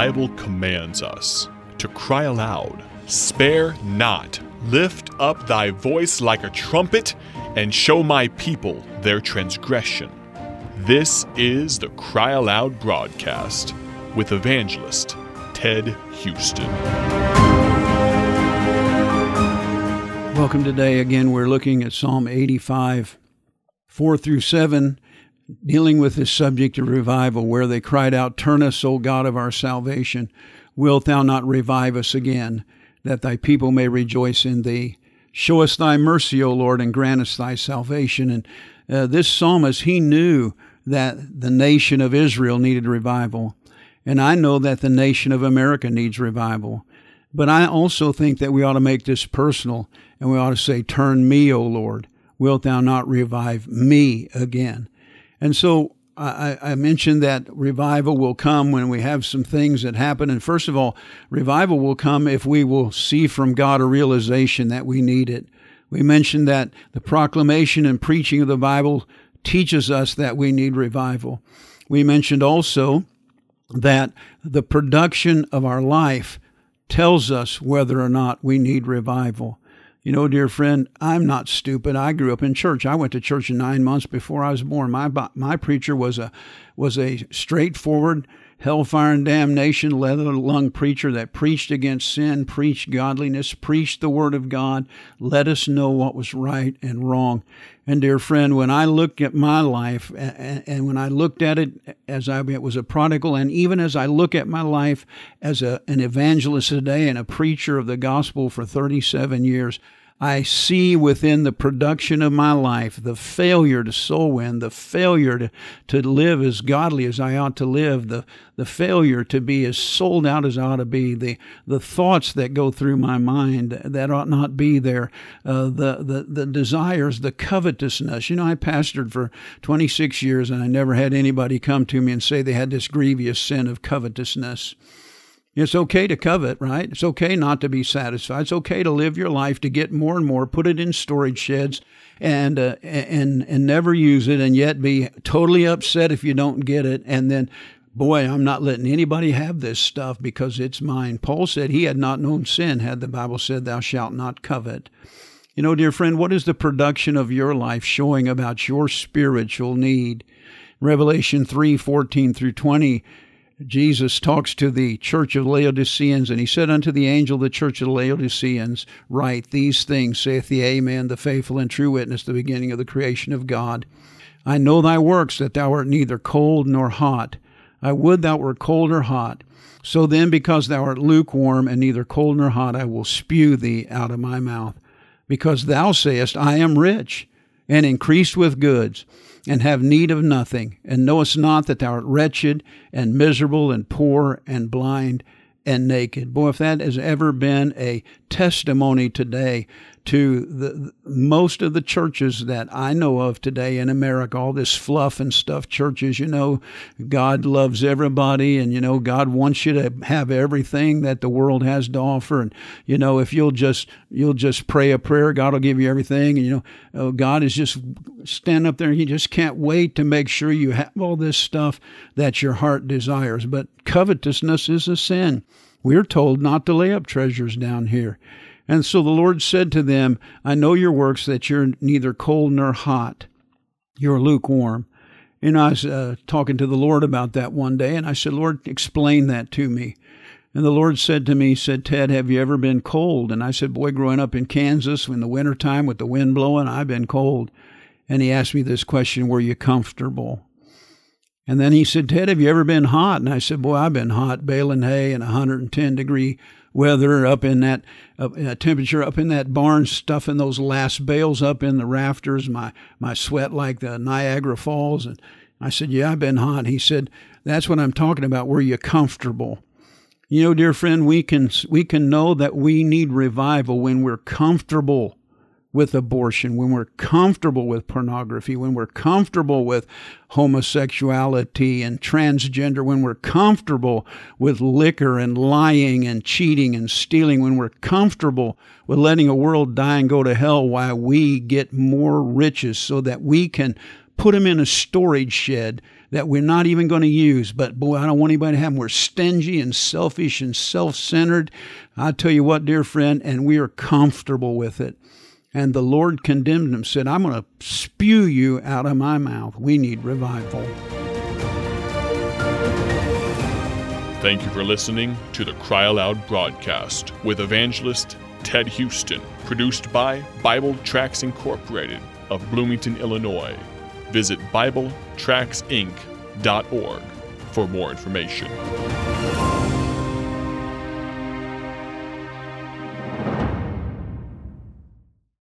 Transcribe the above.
Bible commands us to cry aloud, Spare not, lift up thy voice like a trumpet, and show my people their transgression. This is the Cry Aloud broadcast with evangelist Ted Houston. Welcome today. Again, we're looking at Psalm 85, 4 through 7, dealing with this subject of revival, where they cried out, Turn us, O God of our salvation. Wilt thou not revive us again, that thy people may rejoice in thee? Show us thy mercy, O Lord, and grant us thy salvation. And uh, this psalmist, he knew that the nation of Israel needed revival. And I know that the nation of America needs revival. But I also think that we ought to make this personal and we ought to say, Turn me, O Lord. Wilt thou not revive me again? And so I, I, mentioned that revival will come when we have some things that happen. And first of all, revival will come if we will see from God a realization that we need it. We mentioned that the proclamation and preaching of the Bible teaches us that we need revival. We mentioned also that the production of our life tells us whether or not we need revival. You know, dear friend, I'm not stupid. I grew up in church. I went to church nine months before I was born. My my preacher was a was a straightforward hellfire and damnation, leather lung preacher that preached against sin, preached godliness, preached the word of God, let us know what was right and wrong. And dear friend, when I look at my life and, when I looked at it as I it was a prodigal, and even as I look at my life as a, an evangelist today and a preacher of the gospel for 37 years, I see within the production of my life the failure to soul win, the failure to, to live as godly as I ought to live, the, the failure to be as sold out as I ought to be, the, the thoughts that go through my mind that ought not be there, uh, the, the, the desires, the covetousness. You know, I pastored for 26 years and I never had anybody come to me and say they had this grievous sin of covetousness. It's okay to covet, right? It's okay not to be satisfied. It's okay to live your life to get more and more, put it in storage sheds, and uh, and and never use it, and yet be totally upset if you don't get it, and then. Boy, I'm not letting anybody have this stuff because it's mine. Paul said he had not known sin had the Bible said, Thou shalt not covet. You know, dear friend, what is the production of your life showing about your spiritual need? Revelation 3 14 through 20 Jesus talks to the church of Laodiceans, and he said unto the angel of the church of Laodiceans, Write these things, saith the Amen, the faithful and true witness, the beginning of the creation of God. I know thy works, that thou art neither cold nor hot. I would thou wert cold or hot. So then, because thou art lukewarm and neither cold nor hot, I will spew thee out of my mouth. Because thou sayest, I am rich, and increased with goods and have need of nothing, and knowest not that thou art wretched and miserable and poor and blind and naked. Boy, if that has ever been a testimony today to the most of the churches that I know of today in America, all this fluff and stuff churches, you know, God loves everybody and you know God wants you to have everything that the world has to offer and you know if you'll just you'll just pray a prayer, God will give you everything and you know oh, God is just stand up there he just can't wait to make sure you have all this stuff that your heart desires. But covetousness is a sin. We're told not to lay up treasures down here. And so the Lord said to them, I know your works, that you're neither cold nor hot. You're lukewarm. And I was uh, talking to the Lord about that one day, and I said, Lord, explain that to me. And the Lord said to me, said, Ted, have you ever been cold? And I said, boy, growing up in Kansas in the wintertime with the wind blowing, I've been cold. And he asked me this question, were you comfortable? And then he said, Ted, have you ever been hot? And I said, boy, I've been hot, baling hay in 110 degree weather up in that uh, temperature up in that barn, stuffing those last bales up in the rafters, my, my sweat like the Niagara Falls. And I said, Yeah, I've been hot. He said, That's what I'm talking about. Were you comfortable? You know, dear friend, we can, we can know that we need revival when we're comfortable with abortion, when we're comfortable with pornography, when we're comfortable with homosexuality and transgender, when we're comfortable with liquor and lying and cheating and stealing, when we're comfortable with letting a world die and go to hell while we get more riches so that we can put them in a storage shed that we're not even going to use. But boy, I don't want anybody to have them. We're stingy and selfish and self centered. I tell you what, dear friend, and we are comfortable with it. And the Lord condemned them, said, I'm going to spew you out of my mouth. We need revival. Thank you for listening to the Cry Aloud broadcast with evangelist Ted Houston, produced by Bible Tracts Incorporated of Bloomington, Illinois. Visit BibleTractsInc.org for more information.